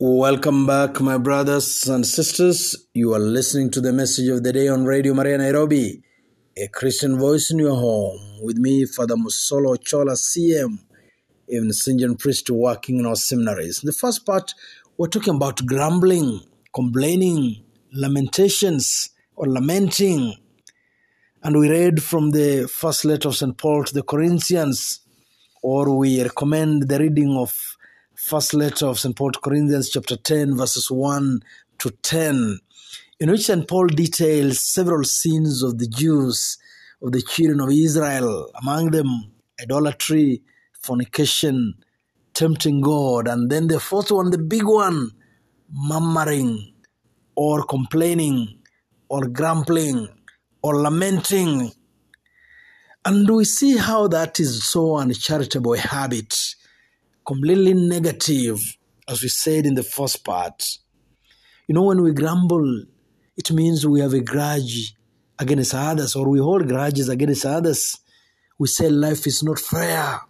Welcome back, my brothers and sisters. You are listening to the message of the day on Radio Maria Nairobi, a Christian voice in your home. With me, Father Musolo Chola CM, a Vincentian Priest working in our seminaries. In the first part, we're talking about grumbling, complaining, lamentations, or lamenting. And we read from the first letter of St. Paul to the Corinthians, or we recommend the reading of first letter of St. Paul to Corinthians, chapter 10, verses 1 to 10, in which St. Paul details several sins of the Jews, of the children of Israel, among them idolatry, fornication, tempting God, and then the fourth one, the big one, murmuring, or complaining, or grumbling, or lamenting. And we see how that is so uncharitable a habit completely negative, as we said in the first part. You know, when we grumble, it means we have a grudge against others or we hold grudges against others. We say life is not fair.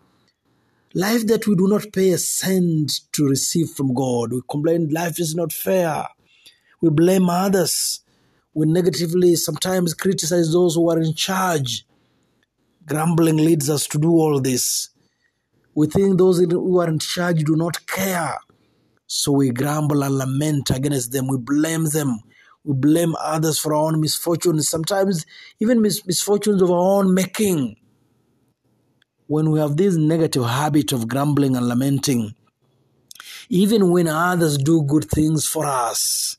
Life that we do not pay a cent to receive from God. We complain life is not fair. We blame others. We negatively sometimes criticize those who are in charge. Grumbling leads us to do all this. We think those who are in charge do not care. So we grumble and lament against them. We blame them. We blame others for our own misfortunes, sometimes even mis- misfortunes of our own making. When we have this negative habit of grumbling and lamenting, even when others do good things for us,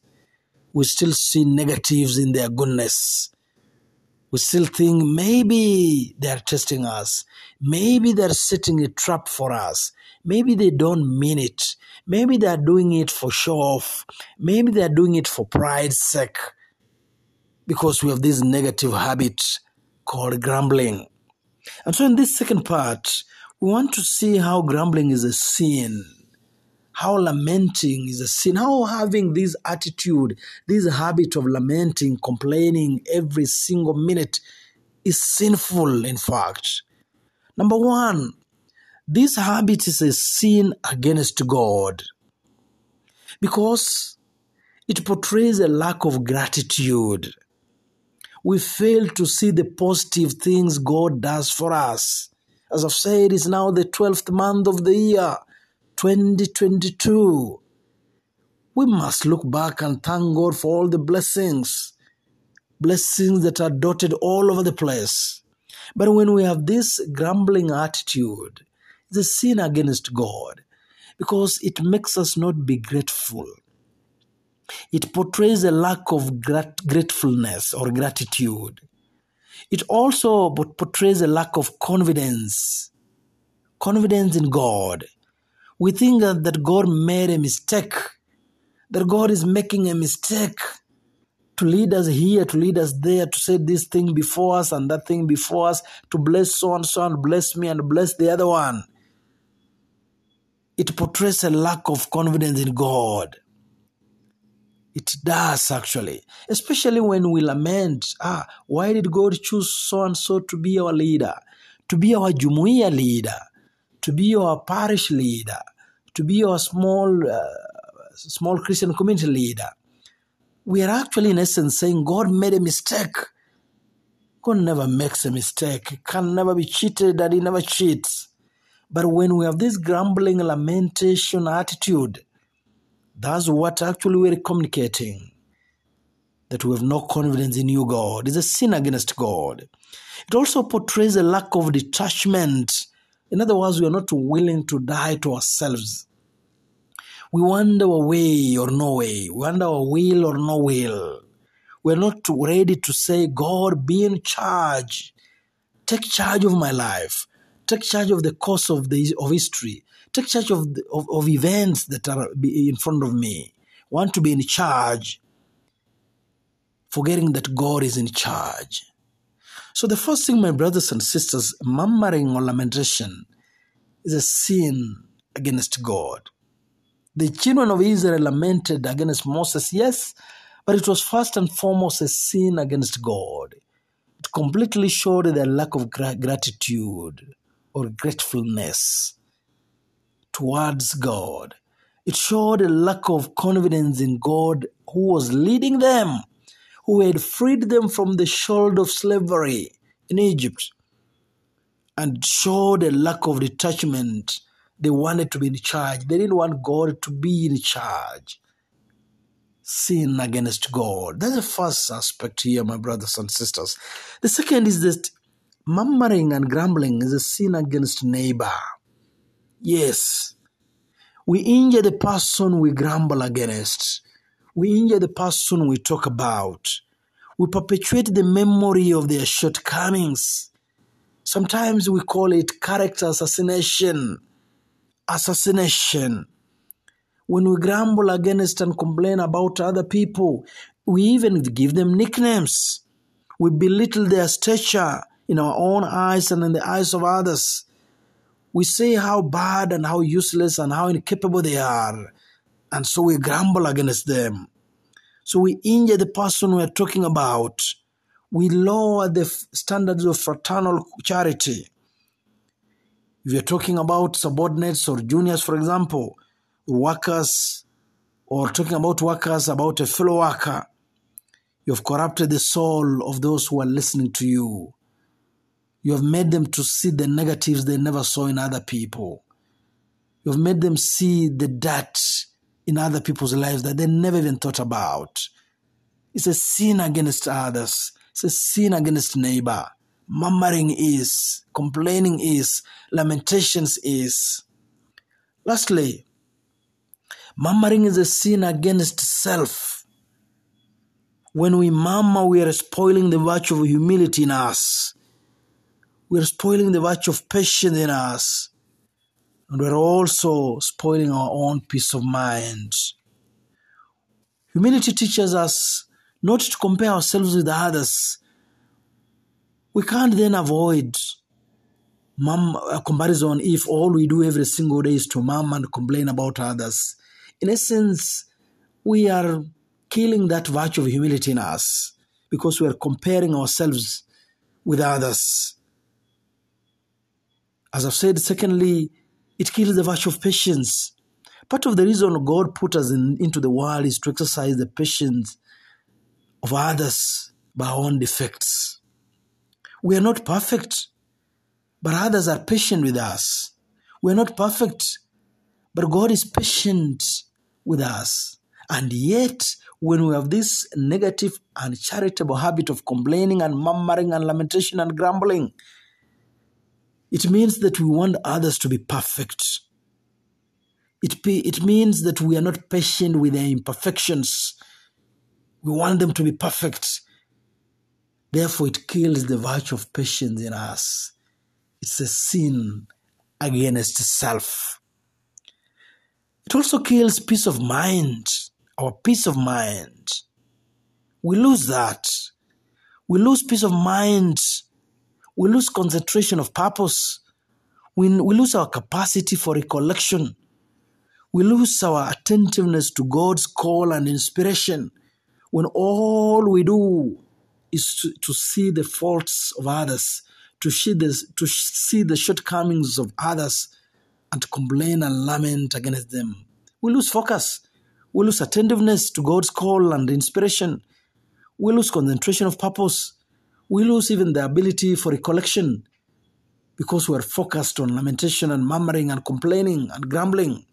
we still see negatives in their goodness. We still think maybe they're testing us. Maybe they're setting a trap for us. Maybe they don't mean it. Maybe they're doing it for show off. Maybe they're doing it for pride's sake. Because we have this negative habit called grumbling. And so in this second part, we want to see how grumbling is a sin how lamenting is a sin, how having this attitude, this habit of lamenting, complaining every single minute is sinful, in fact. Number one, this habit is a sin against God because it portrays a lack of gratitude. We fail to see the positive things God does for us. As I've said, it's now the 12th month of the year. 2022. We must look back and thank God for all the blessings, blessings that are dotted all over the place. But when we have this grumbling attitude, it's a sin against God because it makes us not be grateful. It portrays a lack of grat- gratefulness or gratitude. It also portrays a lack of confidence, confidence in God we think that God made a mistake, that God is making a mistake to lead us here, to lead us there, to say this thing before us and that thing before us, to bless so and so and bless me and bless the other one. It portrays a lack of confidence in God. It does actually, especially when we lament, ah, why did God choose so and so to be our leader, to be our jumuiya leader? To be your parish leader, to be your small, uh, small Christian community leader. We are actually, in essence, saying God made a mistake. God never makes a mistake. He can never be cheated and he never cheats. But when we have this grumbling, lamentation attitude, that's what actually we're communicating. That we have no confidence in you, God. It's a sin against God. It also portrays a lack of detachment in other words, we are not willing to die to ourselves. We want our way or no way. We want our will or no will. We are not ready to say, God, be in charge. Take charge of my life. Take charge of the course of, the, of history. Take charge of, the, of, of events that are in front of me. Want to be in charge, forgetting that God is in charge. So, the first thing, my brothers and sisters, murmuring or lamentation is a sin against God. The children of Israel lamented against Moses, yes, but it was first and foremost a sin against God. It completely showed their lack of gratitude or gratefulness towards God. It showed a lack of confidence in God who was leading them, who had freed them from the shoulder of slavery in Egypt, and showed a lack of detachment. They wanted to be in charge. They didn't want God to be in charge. Sin against God. That's the first aspect here, my brothers and sisters. The second is that murmuring and grumbling is a sin against neighbor. Yes. We injure the person we grumble against. We injure the person we talk about. We perpetuate the memory of their shortcomings. Sometimes we call it character assassination. Assassination. When we grumble against and complain about other people, we even give them nicknames. We belittle their stature in our own eyes and in the eyes of others. We say how bad and how useless and how incapable they are. And so we grumble against them. So we injure the person we are talking about. We lower the standards of fraternal charity. If you're talking about subordinates or juniors, for example, workers, or talking about workers, about a fellow worker, you've corrupted the soul of those who are listening to you. You have made them to see the negatives they never saw in other people. You have made them see the dirt in other people's lives that they never even thought about. It's a sin against others. It's a sin against neighbor. Murmuring is, complaining is, lamentations is. Lastly, murmuring is a sin against self. When we murmur, we are spoiling the virtue of humility in us. We are spoiling the virtue of patience in us. And we're also spoiling our own peace of mind. Humility teaches us not to compare ourselves with others. We can't then avoid mum, a comparison if all we do every single day is to mum and complain about others. In essence, we are killing that virtue of humility in us because we are comparing ourselves with others. As I've said, secondly, it kills the virtue of patience. Part of the reason God put us in, into the world is to exercise the patience of others by our own defects. We are not perfect, but others are patient with us. We are not perfect, but God is patient with us. And yet, when we have this negative and charitable habit of complaining and murmuring and lamentation and grumbling, it means that we want others to be perfect. It, it means that we are not patient with their imperfections. We want them to be perfect. Therefore, it kills the virtue of patience in us. It's a sin against self. It also kills peace of mind, our peace of mind. We lose that. We lose peace of mind. We lose concentration of purpose. We, we lose our capacity for recollection. We lose our attentiveness to God's call and inspiration when all we do is to, to see the faults of others, to see, the, to see the shortcomings of others, and to complain and lament against them. We lose focus. We lose attentiveness to God's call and inspiration. We lose concentration of purpose. We lose even the ability for recollection because we are focused on lamentation and murmuring and complaining and grumbling.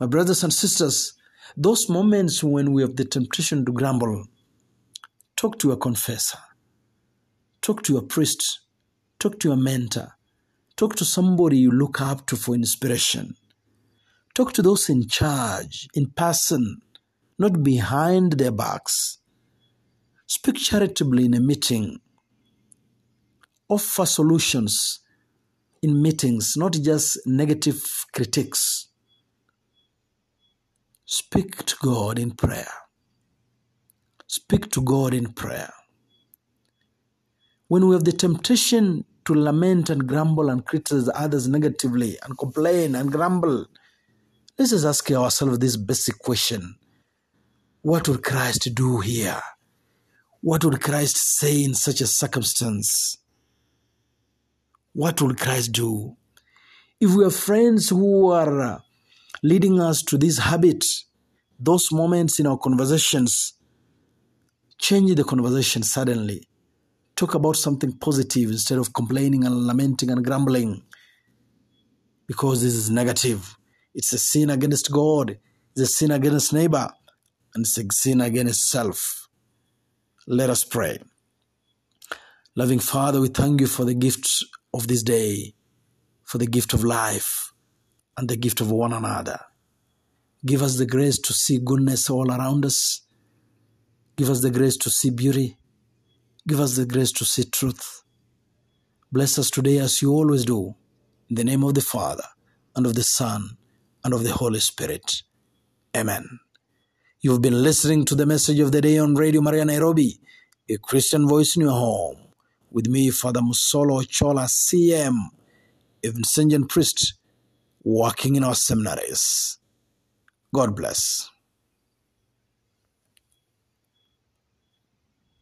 My brothers and sisters, those moments when we have the temptation to grumble, talk to a confessor, talk to a priest, talk to a mentor, talk to somebody you look up to for inspiration. Talk to those in charge, in person, not behind their backs. Speak charitably in a meeting. Offer solutions in meetings, not just negative critiques. Speak to God in prayer. Speak to God in prayer. When we have the temptation to lament and grumble and criticize others negatively and complain and grumble, let's just ask ourselves this basic question What would Christ do here? What would Christ say in such a circumstance? What would Christ do? If we have friends who are leading us to this habit, those moments in our conversations, change the conversation suddenly. Talk about something positive instead of complaining and lamenting and grumbling because this is negative. It's a sin against God, it's a sin against neighbor, and it's a sin against self. Let us pray. Loving Father, we thank you for the gift of this day, for the gift of life, and the gift of one another. Give us the grace to see goodness all around us. Give us the grace to see beauty. Give us the grace to see truth. Bless us today as you always do. In the name of the Father, and of the Son, and of the Holy Spirit. Amen. You've been listening to the message of the day on Radio Maria Nairobi, a Christian voice in your home. With me, Father Musolo Chola CM, a Vincentian priest working in our seminaries. God bless.